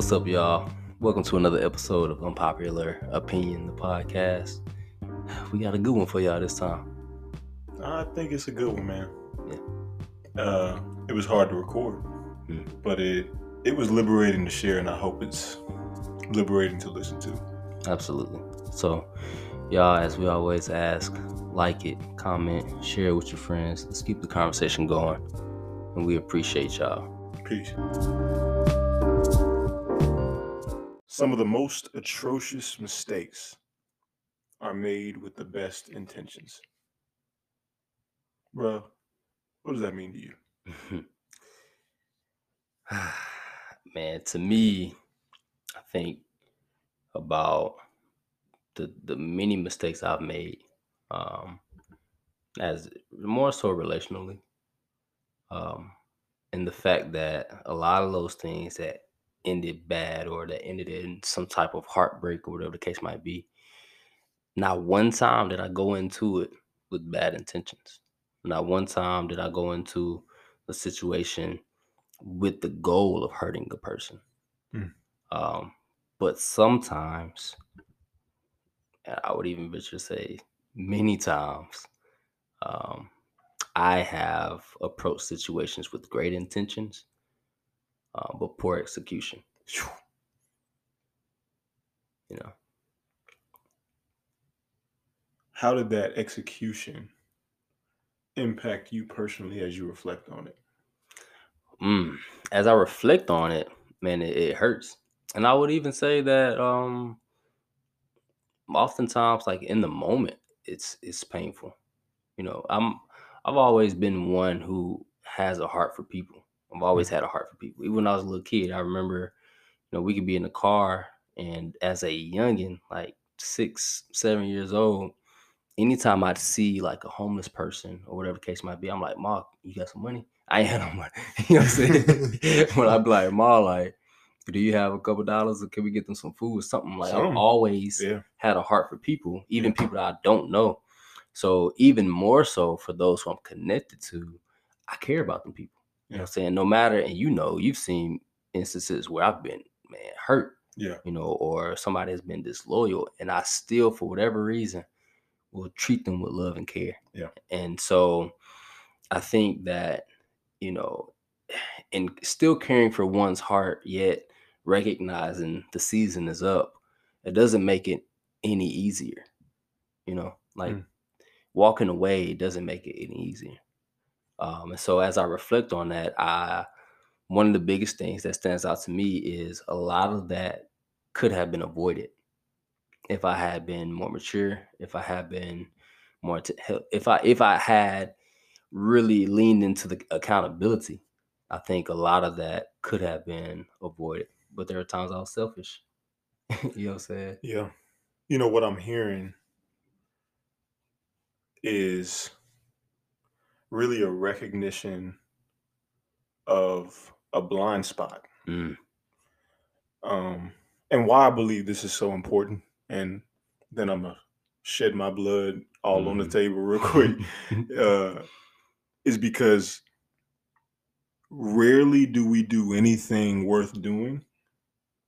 What's up, y'all? Welcome to another episode of Unpopular Opinion, the podcast. We got a good one for y'all this time. I think it's a good one, man. Yeah. Uh, it was hard to record, Mm. but it it was liberating to share, and I hope it's liberating to listen to. Absolutely. So, y'all, as we always ask, like it, comment, share it with your friends. Let's keep the conversation going. And we appreciate y'all. Peace. Some of the most atrocious mistakes are made with the best intentions. Bro, what does that mean to you? Man, to me, I think about the the many mistakes I've made, um, as more so relationally, um, and the fact that a lot of those things that ended bad or that ended in some type of heartbreak or whatever the case might be, not one time did I go into it with bad intentions. Not one time did I go into a situation with the goal of hurting the person. Mm. Um, but sometimes, and I would even venture to say many times, um, I have approached situations with great intentions, uh, but poor execution. You know, How did that execution impact you personally as you reflect on it? mm, as I reflect on it, man, it, it hurts, and I would even say that um, oftentimes, like in the moment, it's it's painful. You know, I'm I've always been one who has a heart for people. I've always mm-hmm. had a heart for people. Even when I was a little kid, I remember, you know, we could be in the car and as a youngin, like six, seven years old, anytime I'd see like a homeless person or whatever the case might be, I'm like, Ma, you got some money? I ain't had no money. you know what I'm saying? when I'd be like, Ma, like, do you have a couple dollars or can we get them some food or something? Like I've always Yeah. had a heart for people, even people that I don't know. So even more so for those who I'm connected to, I care about them people. You know what I'm saying? No matter, and you know, you've seen instances where I've been, man, hurt, Yeah. you know, or somebody has been disloyal, and I still, for whatever reason, will treat them with love and care. Yeah. And so I think that, you know, and still caring for one's heart, yet recognizing the season is up, it doesn't make it any easier. You know, like Mm. walking away doesn't make it any easier. Um, and so as I reflect on that, I one of the biggest things that stands out to me is a lot of that could have been avoided if I had been more mature, if I had been more to if I if I had really leaned into the accountability, I think a lot of that could have been avoided. But there are times I was selfish. you know what I'm saying? Yeah. You know what I'm hearing is really a recognition of a blind spot. Mm, Um, and why I believe this is so important, and then I'm gonna shed my blood all on the Mhm. table real quick, uh, is because rarely do we do anything worth doing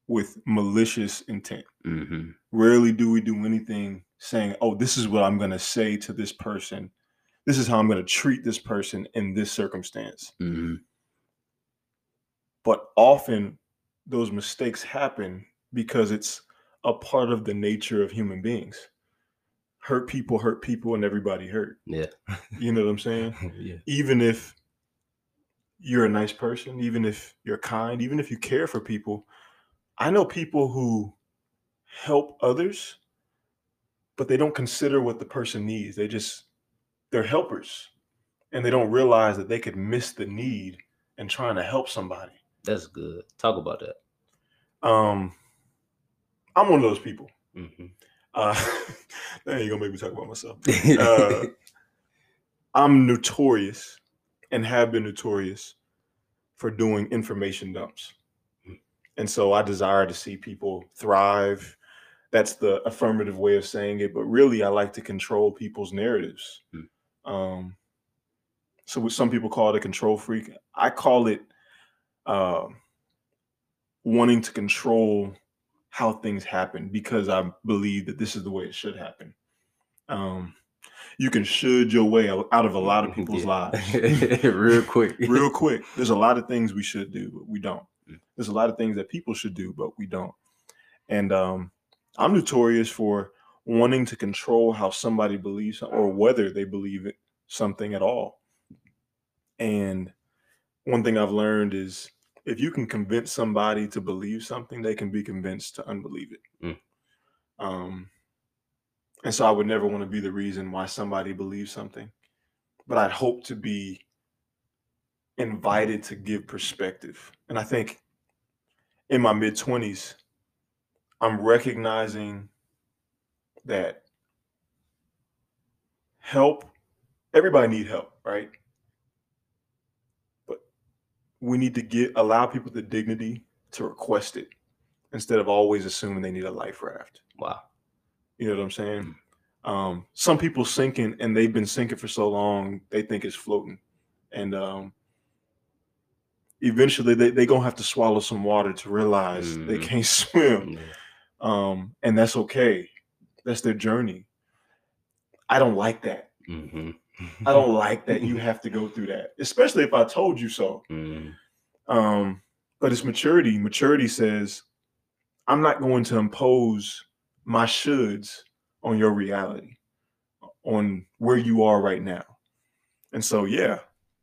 with malicious intent. hmm Rarely do we do anything saying, "Oh, this is what I'm going to say to this person. This is how I'm going to treat this person in this circumstance." hmm But often those mistakes happen because it's a part of the nature of human beings. Hurt people hurt people and everybody hurt. Yeah. You know what I'm saying? yeah. Even if you're a nice person, even if you're kind, even if you care for people, I know people who help others, but they don't consider what the person needs. They just they're helpers and they don't realize that they could miss the need in trying to help somebody. That's good. Talk about that. Um I'm one of those people. hmm Uh gonna make me talk about myself. Uh, I'm notorious and have been notorious for doing information dumps. And so I desire to see people thrive. That's the affirmative way of saying it, but really I like to control people's narratives. Mm. Um, so what some people call it a control freak. I call it um, wanting to control how things happen because I believe that this is the way it should happen. Um, you can should your way out of a lot of people's Yeah. lives Real quick. real quick. There's a lot of things we should do, but we don't. Mm. There's a lot of things that people should do, but we don't. And um, I'm notorious for wanting to control how somebody believes or whether they believe something at all. And one thing I've learned is if you can convince somebody to believe something, they can be convinced to unbelieve it. Mm. Um, and so I would never want to be the reason why somebody believes something, but I'd hope to be invited to give perspective. And I think in my mid 20s, I'm recognizing that help, everybody need help, right? But we need to get allow people the dignity to request it instead of always assuming they need a life raft. Wow. You know what I'm saying? Um, some people sinking and they've been sinking for so long, they think it's floating. And um, eventually they, they gonna have to swallow some water to realize they Mhm. can't swim. Yeah. Um, and that's okay. That's their journey. I don't like that. hmm I don't like that you have to go through that, especially if I told you so. Mhm. Um, but it's maturity. Maturity says, I'm not going to impose my shoulds on your reality, on where you are right now. And so, yeah,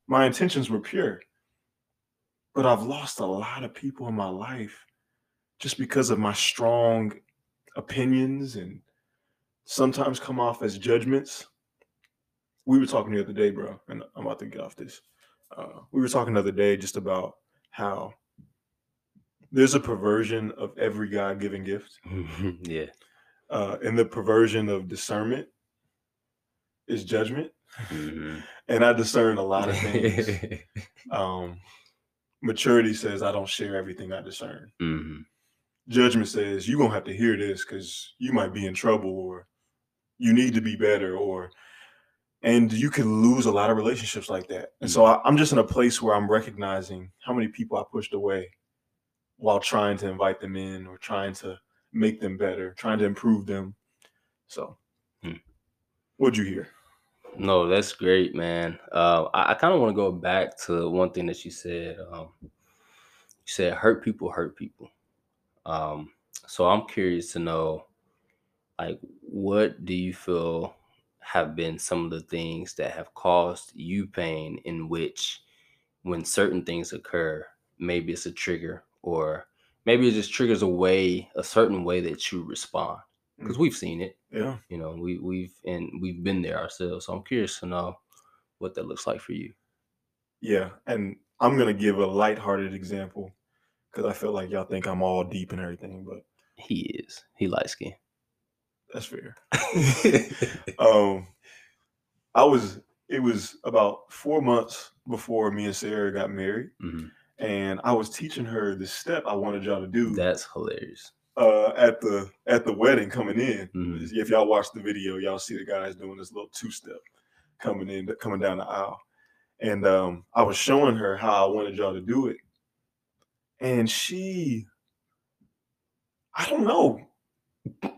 my intentions were pure, but I've lost a lot of people in my life just because of my strong opinions and sometimes come off as judgments. We were talking the other day, bro, and I'm about to get off this. Uh, we were talking the other day just about how there's a perversion of every God given gift, yeah. uh, and the perversion of discernment is judgment. Mhm. And I discern a lot of things. um, maturity says I don't share everything I discern. Mhm. Judgment says you're gonna have to hear this because you might be in trouble or you need to be better or and you can lose a lot of relationships like that. And so I, I'm just in a place where I'm recognizing how many people I pushed away while trying to invite them in or trying to make them better, trying to improve them. So, Hmm. what'd you hear? No, that's great, man. Uh, I, I kind of want to go back to one thing that you said. Um, you said hurt people hurt people. Um, so I'm curious to know, like, what do you feel have been some of the things that have caused you pain in which, when certain things occur, maybe it's a trigger or maybe it just triggers a way, a certain way that you respond. Because we've seen it Yeah. you know we we've and we've been there ourselves so i'm curious to know what that looks like for you Yeah. And I'm going to give a lighthearted example because I feel like y'all think I'm all deep and everything, but he is he light skin that's fair. um, I was, it was about four months before me and Sarah got married. Mhm. And I was teaching her the step I wanted y'all to do that's hilarious uh, at the at the wedding coming in. Mhm. If y'all watch the video, y'all see the guys doing this little two step coming in, coming down the aisle. And um, I was showing her how I wanted y'all to do it, and she, I don't know,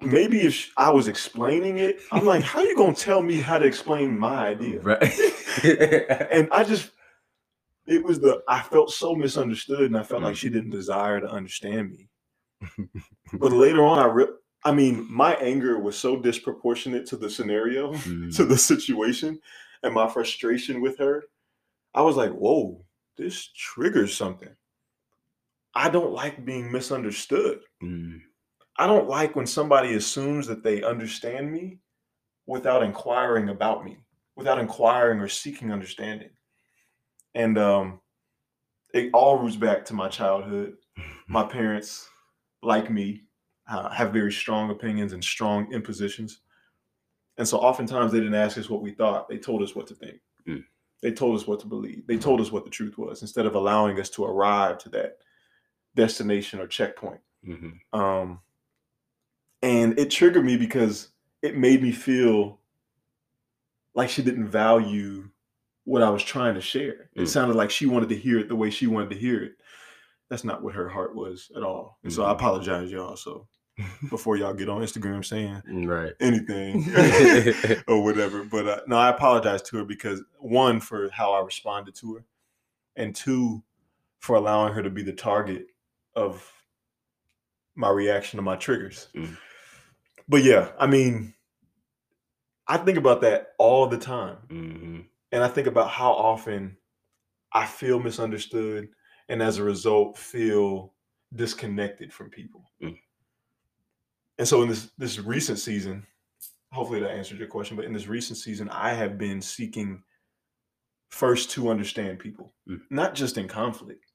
maybe if I was explaining it, I'm like, how you gonna tell me how to explain my idea? right And I just, it was the I felt so misunderstood, and I felt like Mm. she didn't desire to understand me. But later on, I re- I mean, my anger was so disproportionate to the scenario, Mhm. to the situation, and my frustration with her. I was like, whoa, this triggers something. I don't like being misunderstood. Mhm. I don't like when somebody assumes that they understand me without inquiring about me, without inquiring or seeking understanding. And um, it all roots back to my childhood. My parents, like me, uh, have very strong opinions and strong impositions. And so oftentimes they didn't ask us what we thought, they told us what to think. Mm. They told us what to believe. They told us what the truth was instead of allowing us to arrive to that destination or checkpoint. Mhm. Um, and it triggered me because it made me feel like she didn't value what I was trying to share. It Mm. sounded like she wanted to hear it the way she wanted to hear it. that's not what her heart was at all. And so I Mhm. apologize, y'all. So before y'all get on Instagram saying right. anything or whatever, but uh, no, I apologize to her because one for how I responded to her, and two for allowing her to be the target of my reaction to my triggers. Mm. But yeah, I mean, I think about that all the time. hmm And I think about how often I feel misunderstood and as a result feel disconnected from people. Mm. And so in this this recent season, hopefully that answered your question, but in this recent season, I have been seeking first to understand people, Mm. not just in conflict.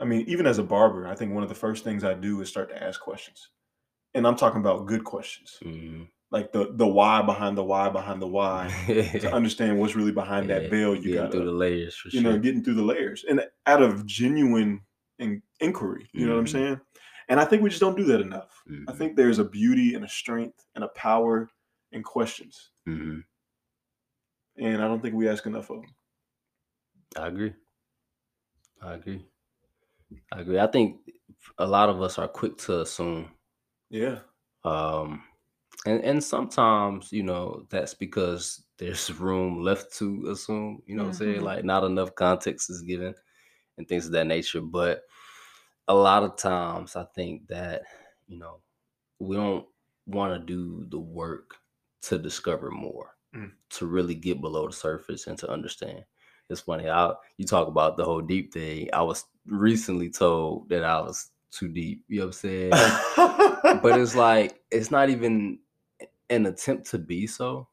I mean, even as a barber, I think one of the first things I do is start to ask questions. And I'm talking about good questions. hmm Like the the why behind the why behind the why to understand what's really behind Yeah, that veil you got through the layers for you sure. know, getting through the layers and out of genuine in- inquiry. You know what I'm Mhm. saying? And I think we just don't do that enough. I Mhm. think there's a beauty and a strength and a power in questions, Mhm. and I don't think we ask enough of them. I agree. I agree. I agree. I think a lot of us are quick to assume. Yeah, Um and and sometimes, you know, that's because there's room left to assume, you know what I'm saying? Mhm. Like not enough context is given and things of that nature. But a lot of times I think that, you know, we don't want to do the work to discover more, Mm. to really get below the surface and to understand. It's funny. I you talk about the whole deep thing. I was recently told that I was too deep. You know what I'm saying? but it's like it's not even an attempt to be so.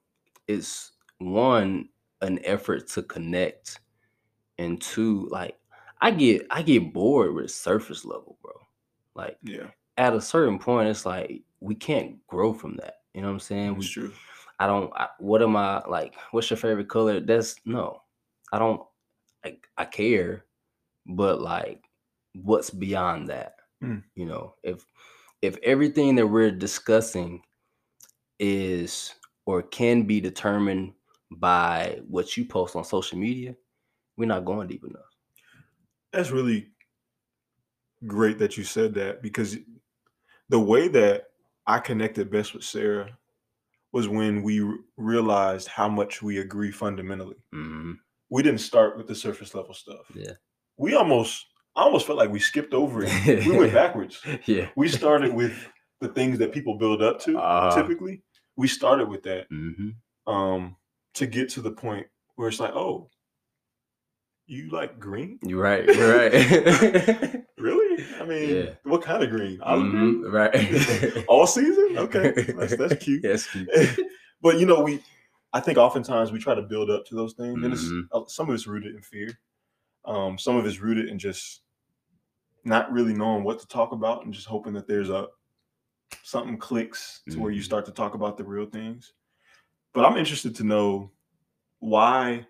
It's one an effort to connect, and two, like I get I get bored with surface level, bro. Like yeah, at a certain point, it's like we can't grow from that. You know what I'm saying? it's We, true. I don't. I, what am I like? What's your favorite color? That's no. I don't. Like I care, but like, what's beyond that? Mm. You know, if if everything that we're discussing is or can be determined by what you post on social media, we're not going deep enough. That's really great that you said that because the way that I connected best with Sarah was when we realized how much we agree fundamentally. hmm We didn't start with the surface level stuff. Yeah. We almost, I almost felt like we skipped over it. We went backwards. yeah. We started with the things that people build up to. Uh-huh. Typically, we started with that hmm um, to get to the point where it's like, oh, you like green? You're right. You're right. Really? I mean, Yeah. what kind of green? Olive Mhm, green? Right. All season? Okay, that's, that's cute. That's cute. but you know, we, I think oftentimes we try to build up to those things, and it's Mhm. uh, some of it's rooted in fear. Um, some of it's rooted in just not really knowing what to talk about and just hoping that there's a something clicks to where you Mhm. start to talk about the real things. But I'm interested to know why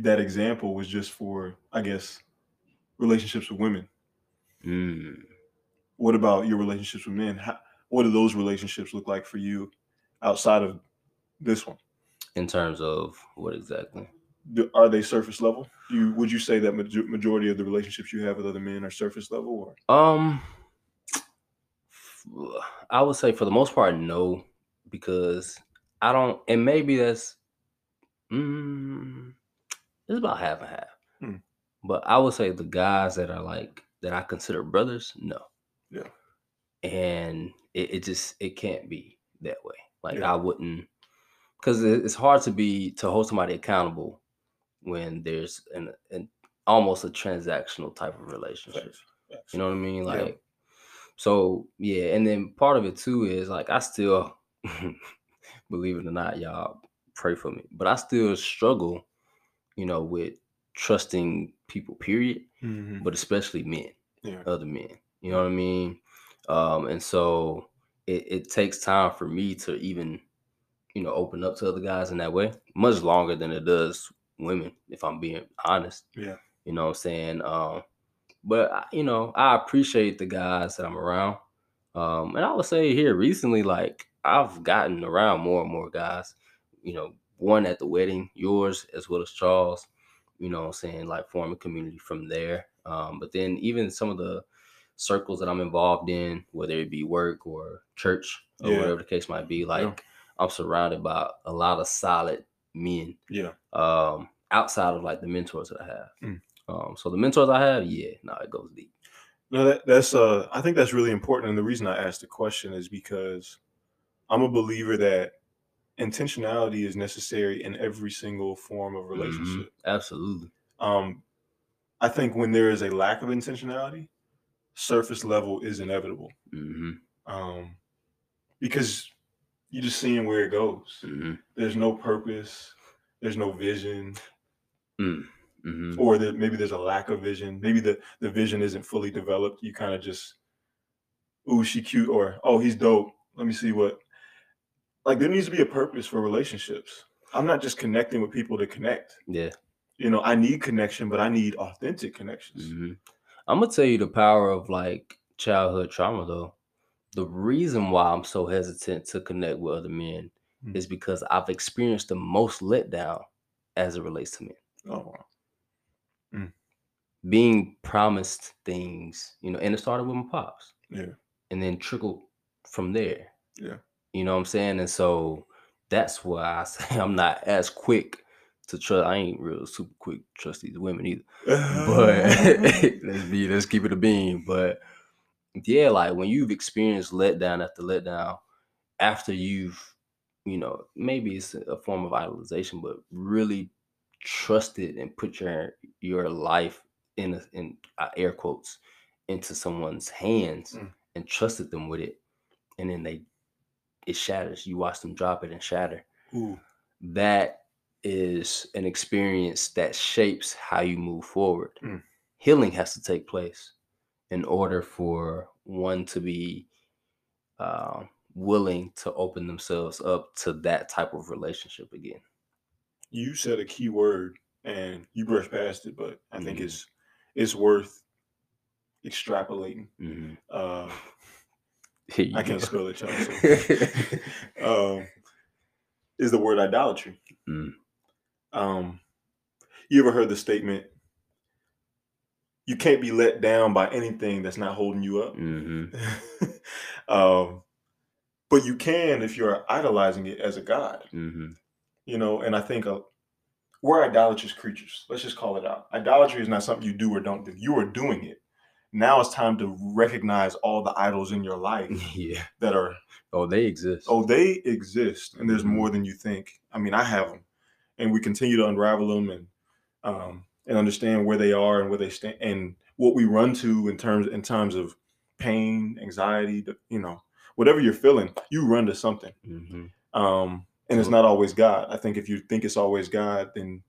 that example was just for, I guess, relationships with women. Mm. What about your relationships with men? How, what do those relationships look like for you outside of this one? In terms of what exactly? Are they surface level? Do you would you say that majo- majority of the relationships you have with other men are surface level, or Um, I would say for the most part, no, because I don't, and maybe that's, mm, it's about half and half. Hmm. But I would say the guys that are like that I consider brothers, no. Yeah. And it, it just it can't be that way. Like Yeah. I wouldn't, because it's hard to be to hold somebody accountable when there's an, an almost a transactional type of relationship. You know what I mean? Yeah. Like, so yeah, and then part of it too is like I still, believe it or not, y'all pray for me, but I still struggle, you know, with trusting people. Period, Mhm. but especially men, Yeah. other men. You know what I mean? Um, and so it, it takes time for me to even, you know, open up to other guys in that way. Much longer than it does women, if I'm being honest. Yeah. You know what I'm saying? Um, but you know, I appreciate the guys that I'm around. Um, and I would say here recently, like I've gotten around more and more guys. You know, one at the wedding, yours as well as Charles. You know, what I'm saying like form a community from there. Um, but then even some of the circles that I'm involved in, whether it be work or church or Yeah. whatever the case might be, like I'm surrounded by a lot of solid men Yeah. um, outside of like the mentors that I have. Mm. Um, so the mentors I have, yeah, no, it goes deep. No, that, that's uh I think that's really important. And the reason I asked the question is because I'm a believer that intentionality is necessary in every single form of Mhm. relationship. Absolutely. Um I think when there is a lack of intentionality, surface level is inevitable. hmm Um because you're just seeing where it goes. hmm There's no purpose, there's no vision, hmm or that maybe there's a lack of vision. Maybe the, the vision isn't fully developed. You kind of just, ooh, she cute, or oh, he's dope. Let me see what. Like there needs to be a purpose for relationships. I'm not just connecting with people to connect. Yeah. You know, I need connection, but I need authentic connections. hmm I'm gonna tell you the power of like childhood trauma though. The reason why I'm so hesitant to connect with other men Mm. is because I've experienced the most letdown as it relates to men. Oh, wow. Being promised things, you know, and it started with my pops. Yeah. And then trickled from there. Yeah. You know what I'm saying? And so that's why I say I'm not as quick to trust. I ain't real super quick to trust these women either. but let's be let's keep it a beam. But yeah, like when you've experienced letdown after letdown, after you've, you know, maybe it's a form of idolization, but really trusted and put your your life in a, in uh, air quotes into someone's hands Mm. and trusted them with it, and then they it shatters. You watch them drop it and shatter Ooh, that is an experience that shapes how you move forward. Mm. Healing has to take place in order for one to be uh, willing to open themselves up to that type of relationship again. you said a key word and you brushed past it, but I think Mhm. it's it's worth extrapolating. Mhm. Uh, I can't spell it, y'all. So. um, is the word idolatry. Mm. Um, you ever heard the statement? You can't be let down by anything that's not holding you up. Mhm. um, but you can if you're idolizing it as a god, Mhm. you know. And I think uh, we're idolatrous creatures. Let's just call it out. Idolatry is not something you do or don't do. You are doing it. Now it's time to recognize all the idols in your life Yeah. that are Oh, they exist. Oh, they exist, and there's Mhm. more than you think. I mean, I have them, and we continue to unravel them and um, and understand where they are and where they stand and what we run to in terms in times of pain, anxiety. You know, whatever you're feeling, you run to something. Mhm. Um, and it's not always God. I think if you think it's always God, then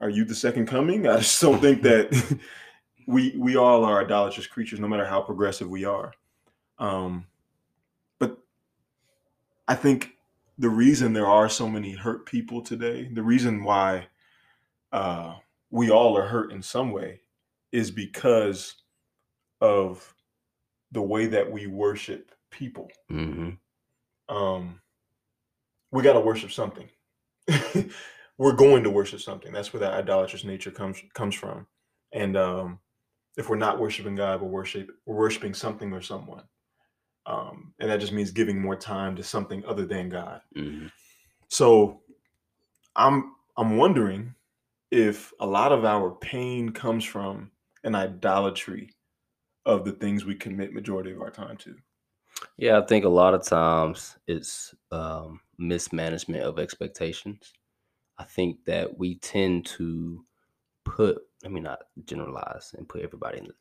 are you the second coming? I just don't think that we we all are idolatrous creatures, no matter how progressive we are. Um, but I think the reason there are so many hurt people today, the reason why uh, we all are hurt in some way, is because of the way that we worship people Mhm. um, we got to worship something. We're going to worship something. That's where that idolatrous nature comes comes from. And um, if we're not worshiping God, we're worship we're worshiping something or someone. Um, and that just means giving more time to something other than God. Mhm. So I'm I'm wondering if a lot of our pain comes from an idolatry of the things we commit majority of our time to. Yeah, I think a lot of times it's um, mismanagement of expectations. I think that we tend to put, let me not generalize and put everybody in. The,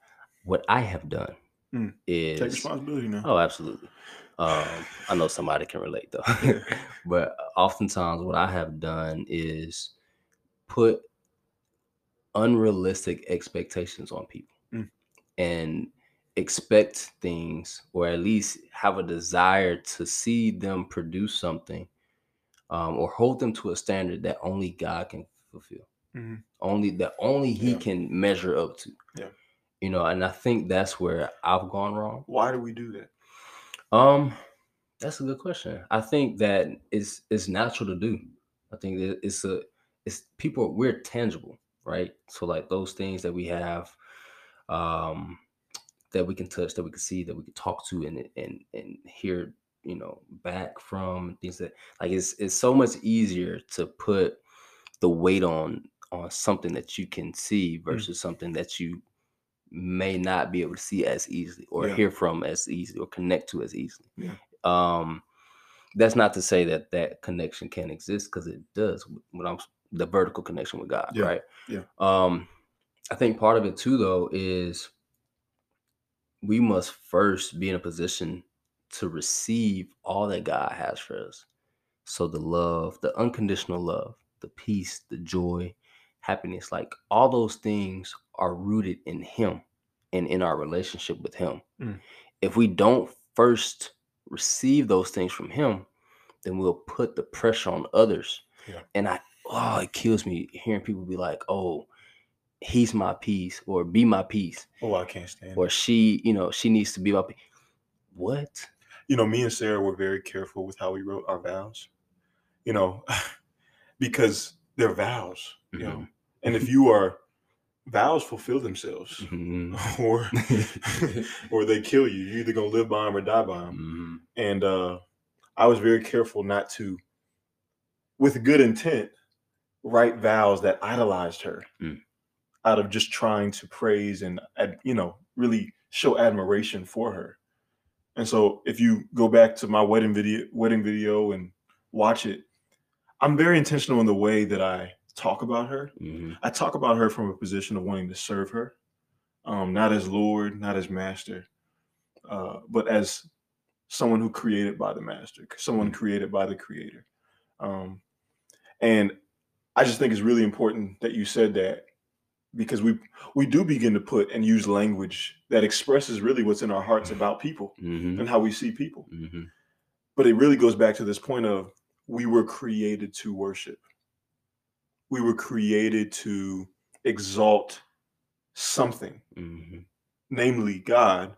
what I have done Mm. is. Take responsibility now. Oh, absolutely. Um, I know somebody can relate though. But oftentimes, what I have done is put unrealistic expectations on people Mm. and expect things, or at least have a desire to see them produce something, um, or hold them to a standard that only God can fulfill. Mhm. Only that only He Yeah. can measure up to. Yeah. You know, and I think that's where I've gone wrong. Why do we do that? Um, that's a good question. I think that it's it's natural to do. I think it's a it's people we're tangible. Right? So like those things that we have, um, that we can touch, that we can see, that we can talk to, and and and hear, you know, back from things that like it's it's so much easier to put the weight on on something that you can see Mm. versus something that you may not be able to see as easily or Yeah. hear from as easily or connect to as easily. Yeah. Um, that's not to say that that connection can't exist because it does. When I'm the vertical connection with God, Yeah. right? Yeah. Um, I think part of it too, though, is we must first be in a position to receive all that God has for us. So the love, the unconditional love, the peace, the joy, happiness, like all those things are rooted in Him and in our relationship with Him. Mm. If we don't first receive those things from Him, then we'll put the pressure on others. Yeah. And I, oh, it kills me hearing people be like, oh, he's my peace or be my peace Oh, I can't stand. or it. she, you know, she needs to be my peace. What? You know, me and Sarah were very careful with how we wrote our vows. You know, because they're vows. You know, Mhm. and if you are vows fulfill themselves, Mhm. or or they kill you. You're either gonna live by them or die by them. Mhm. And uh, I was very careful not to, with good intent, write vows that idolized her, Mm. out of just trying to praise and you know really show admiration for her. And so, if you go back to my wedding video, wedding video, and watch it, I'm very intentional in the way that I talk about her. Mhm. I talk about her from a position of wanting to serve her, um, not as Lord, not as Master, uh, but as someone who created by the Master, someone created by the Creator. Um, and I just think it's really important that you said that because we we do begin to put and use language that expresses really what's in our hearts about people Mhm. and how we see people. Mhm. But it really goes back to this point of we were created to worship. We were created to exalt something, Mhm. namely God.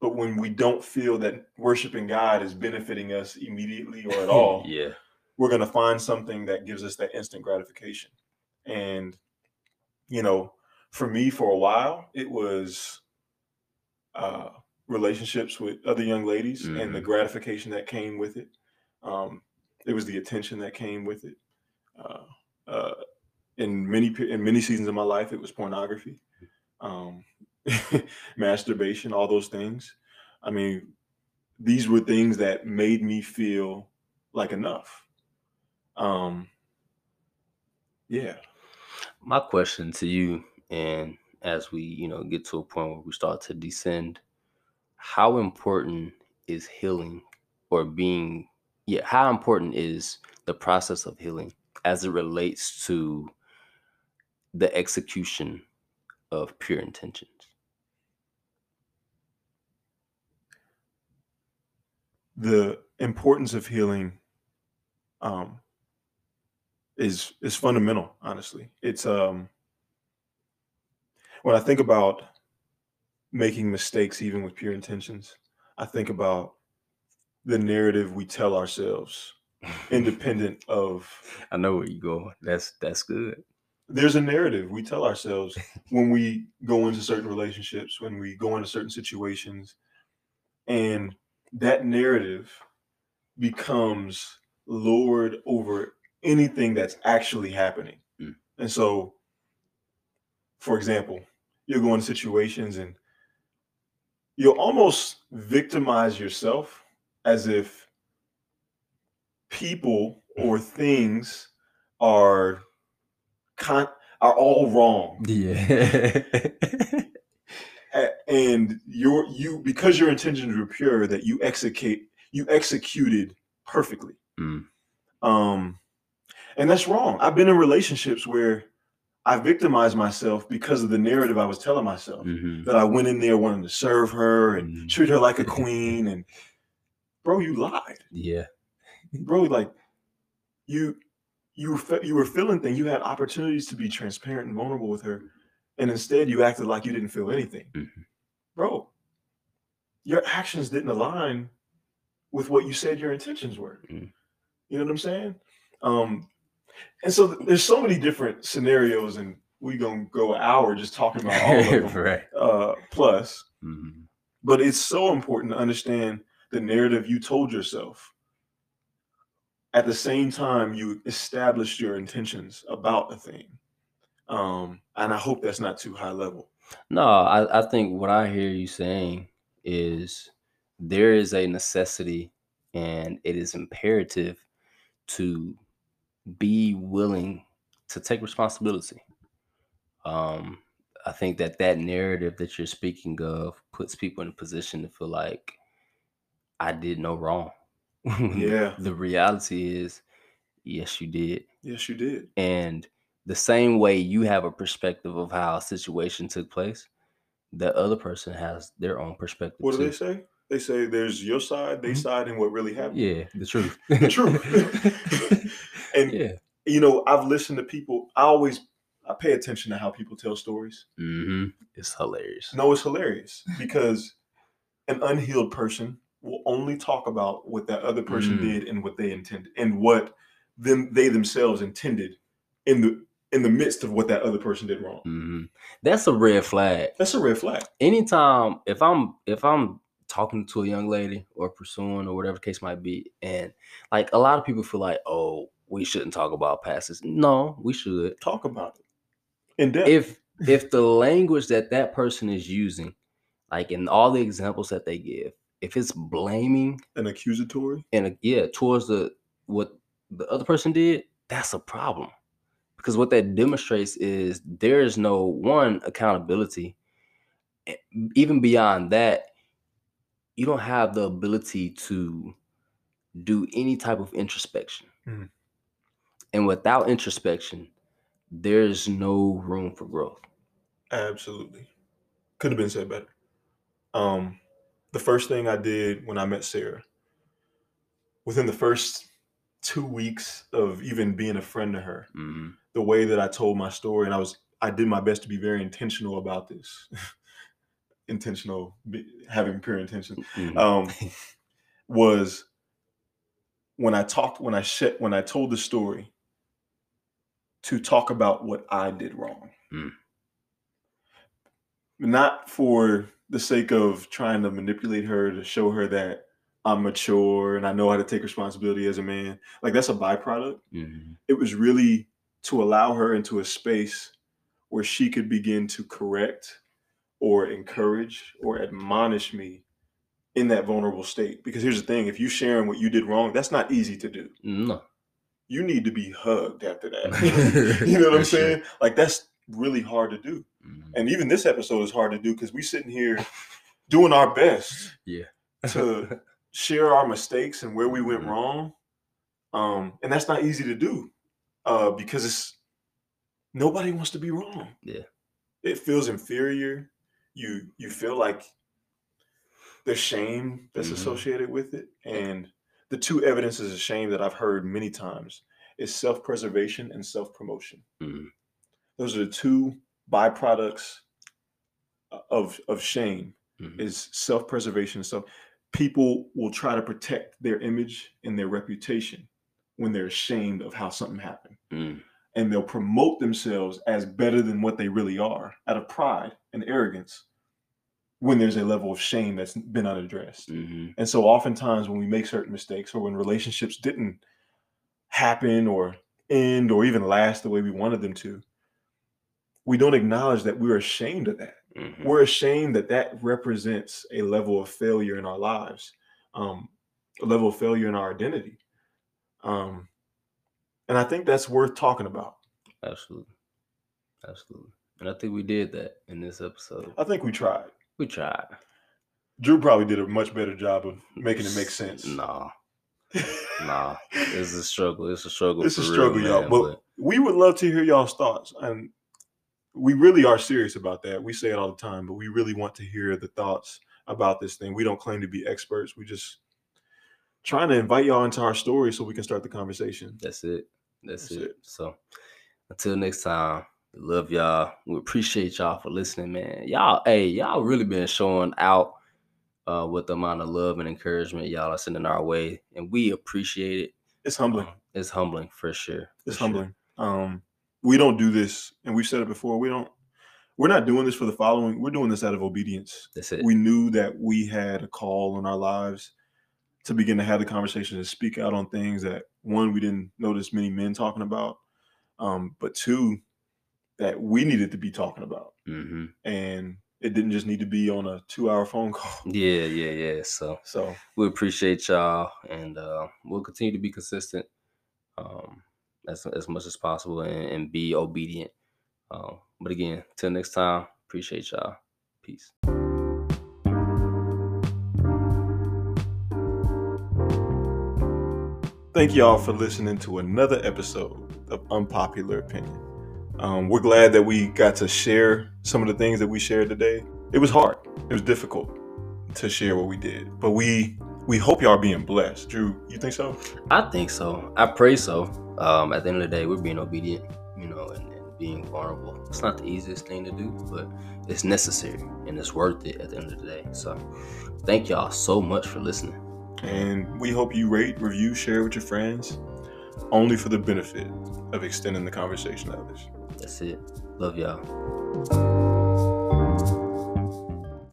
But when we don't feel that worshiping God is benefiting us immediately or at all, yeah. We're going to find something that gives us that instant gratification. And, you know, for me, for a while, it was uh, relationships with other young ladies and the Mhm. gratification that came with it. Um, it was the attention that came with it. Uh, uh, in many in many seasons of my life, it was pornography, um, masturbation, all those things. I mean, these were things that made me feel like enough. Um, yeah. My question to you, and as we, you know, get to a point where we start to descend, how important is healing or being, yeah, how important is the process of healing as it relates to the execution of pure intentions? the importance of healing um is is fundamental honestly it's um when i think about making mistakes even with pure intentions i think about the narrative we tell ourselves independent of I know where you go. That's that's good. there's a narrative we tell ourselves when we go into certain relationships, when we go into certain situations, and that narrative becomes lord over anything that's actually happening. Mm. And so, for example, you'll go into situations and you'll almost victimize yourself as if people or things are con- are all wrong Yeah. And your you because your intentions were pure that you execute you executed perfectly Mm. um and that's wrong i've been in relationships where i victimized myself because of the narrative i was telling myself Mhm. that i went in there wanting to serve her and Mhm. treat her like a queen and bro you lied Yeah. bro like you you were you were feeling things you had opportunities to be transparent and vulnerable with her and instead you acted like you didn't feel anything Mhm. bro your actions didn't align with what you said your intentions were Mm. you know what i'm saying um and so there's so many different scenarios and we gonna go an hour just talking about all of them. right. Uh, plus, Mhm. but it's so important to understand the narrative you told yourself. At the same time, you established your intentions about a thing. Um, and I hope that's not too high level. No, I, I think what I hear you saying is there is a necessity and it is imperative to be willing to take responsibility. Um, I think that that narrative that you're speaking of puts people in a position to feel like I did no wrong. Yeah. the reality is, yes, you did. Yes, you did. And the same way you have a perspective of how a situation took place, the other person has their own perspective. What do too. they say? They say there's your side, they Mhm. side, and what really happened. Yeah, the truth. The truth. and yeah. you know, I've listened to people. I always I pay attention to how people tell stories. hmm It's hilarious. No, it's hilarious because an unhealed person will only talk about what that other person Mm. did and what they intended and what them they themselves intended in the in the midst of what that other person did wrong. hmm That's a red flag. That's a red flag. Anytime if I'm if I'm talking to a young lady or pursuing or whatever the case might be, and like a lot of people feel like, oh, we shouldn't talk about passes. No, we should. Talk about it in depth. if if the language that that person is using like in all the examples that they give if it's blaming An accusatory. and uh, yeah towards the what the other person did that's a problem because what that demonstrates is there is no one accountability Eh, even beyond that you don't have the ability to do any type of introspection Mhm. And without introspection there's no room for growth Absolutely. Could have been said better. Um, the first thing I did when I met Sarah, within the first two weeks of even being a friend to her, hmm the way that I told my story, and I was I did my best to be very intentional about this. intentional, having pure intention. Mhm. Um, was when I talked when I sh- when I told the story to talk about what I did wrong. Mm. Not for the sake of trying to manipulate her to show her that I'm mature and I know how to take responsibility as a man. Like that's a byproduct. Mhm. It was really to allow her into a space where she could begin to correct or encourage or admonish me in that vulnerable state. Because here's the thing if you sharing what you did wrong, that's not easy to do. No. You need to be hugged after that. you know what I'm saying? Like that's really hard to do. Mhm. And even this episode is hard to do because we're sitting here doing our best Yeah. to share our mistakes and where we went Mhm. wrong. Um, and that's not easy to do uh, because it's nobody wants to be wrong. Yeah. It feels inferior. You you feel like the shame that's Mhm. associated with it. And the two evidences of shame that I've heard many times is self-preservation and self-promotion. Mhm. Those are the two byproducts uh, of of shame Mhm. is self-preservation so people will try to protect their image and their reputation when they're ashamed of how something happened Mm. and they'll promote themselves as better than what they really are out of pride and arrogance when there's a level of shame that's been unaddressed Mhm. and so oftentimes when we make certain mistakes or when relationships didn't happen or end or even last the way we wanted them to we don't acknowledge that we're ashamed of that Mhm. we're ashamed that that represents a level of failure in our lives um, a level of failure in our identity um, and i think that's worth talking about Absolutely. Absolutely. And I think we did that in this episode. i think we tried We tried. drew probably did a much better job of making it make sense Nah. Nah. It's a struggle. It's a struggle. It's a for real, struggle, y'all, man, but- we would love to hear y'all's thoughts and we really are serious about that we say it all the time but we really want to hear the thoughts about this thing we don't claim to be experts we just trying to invite y'all into our story so we can start the conversation That's it. That's, That's it. it. So until next time, we love y'all. We appreciate y'all for listening, man. Y'all, hey, y'all really been showing out uh with the amount of love and encouragement y'all are sending our way. And we appreciate it. it's humbling Um, It's humbling for sure. for it's sure. humbling um we don't do this, and we've said it before. We don't. We're not doing this for the following. We're doing this out of obedience. That's it. We knew that we had a call in our lives to begin to have the conversation to speak out on things that one we didn't notice many men talking about, um, but two that we needed to be talking about, hmm and it didn't just need to be on a two-hour phone call. Yeah, yeah, yeah. So So we appreciate y'all, and uh, we'll continue to be consistent um, as as much as possible and, and be obedient. Um, but again, till next time, appreciate y'all. Peace. thank y'all for listening to another episode of Unpopular Opinion. Um, we're glad that we got to share some of the things that we shared today. It was hard. It was difficult to share what we did, but we we hope y'all are being blessed. Drew, you think so? I think so. I pray so. Um, at the end of the day, we're being obedient, you know, and, and being vulnerable. It's not the easiest thing to do, but it's necessary and it's worth it at the end of the day. So, thank y'all so much for listening. And we hope you rate, review, share with your friends, only for the benefit of extending the conversation to others. That's it. Love y'all.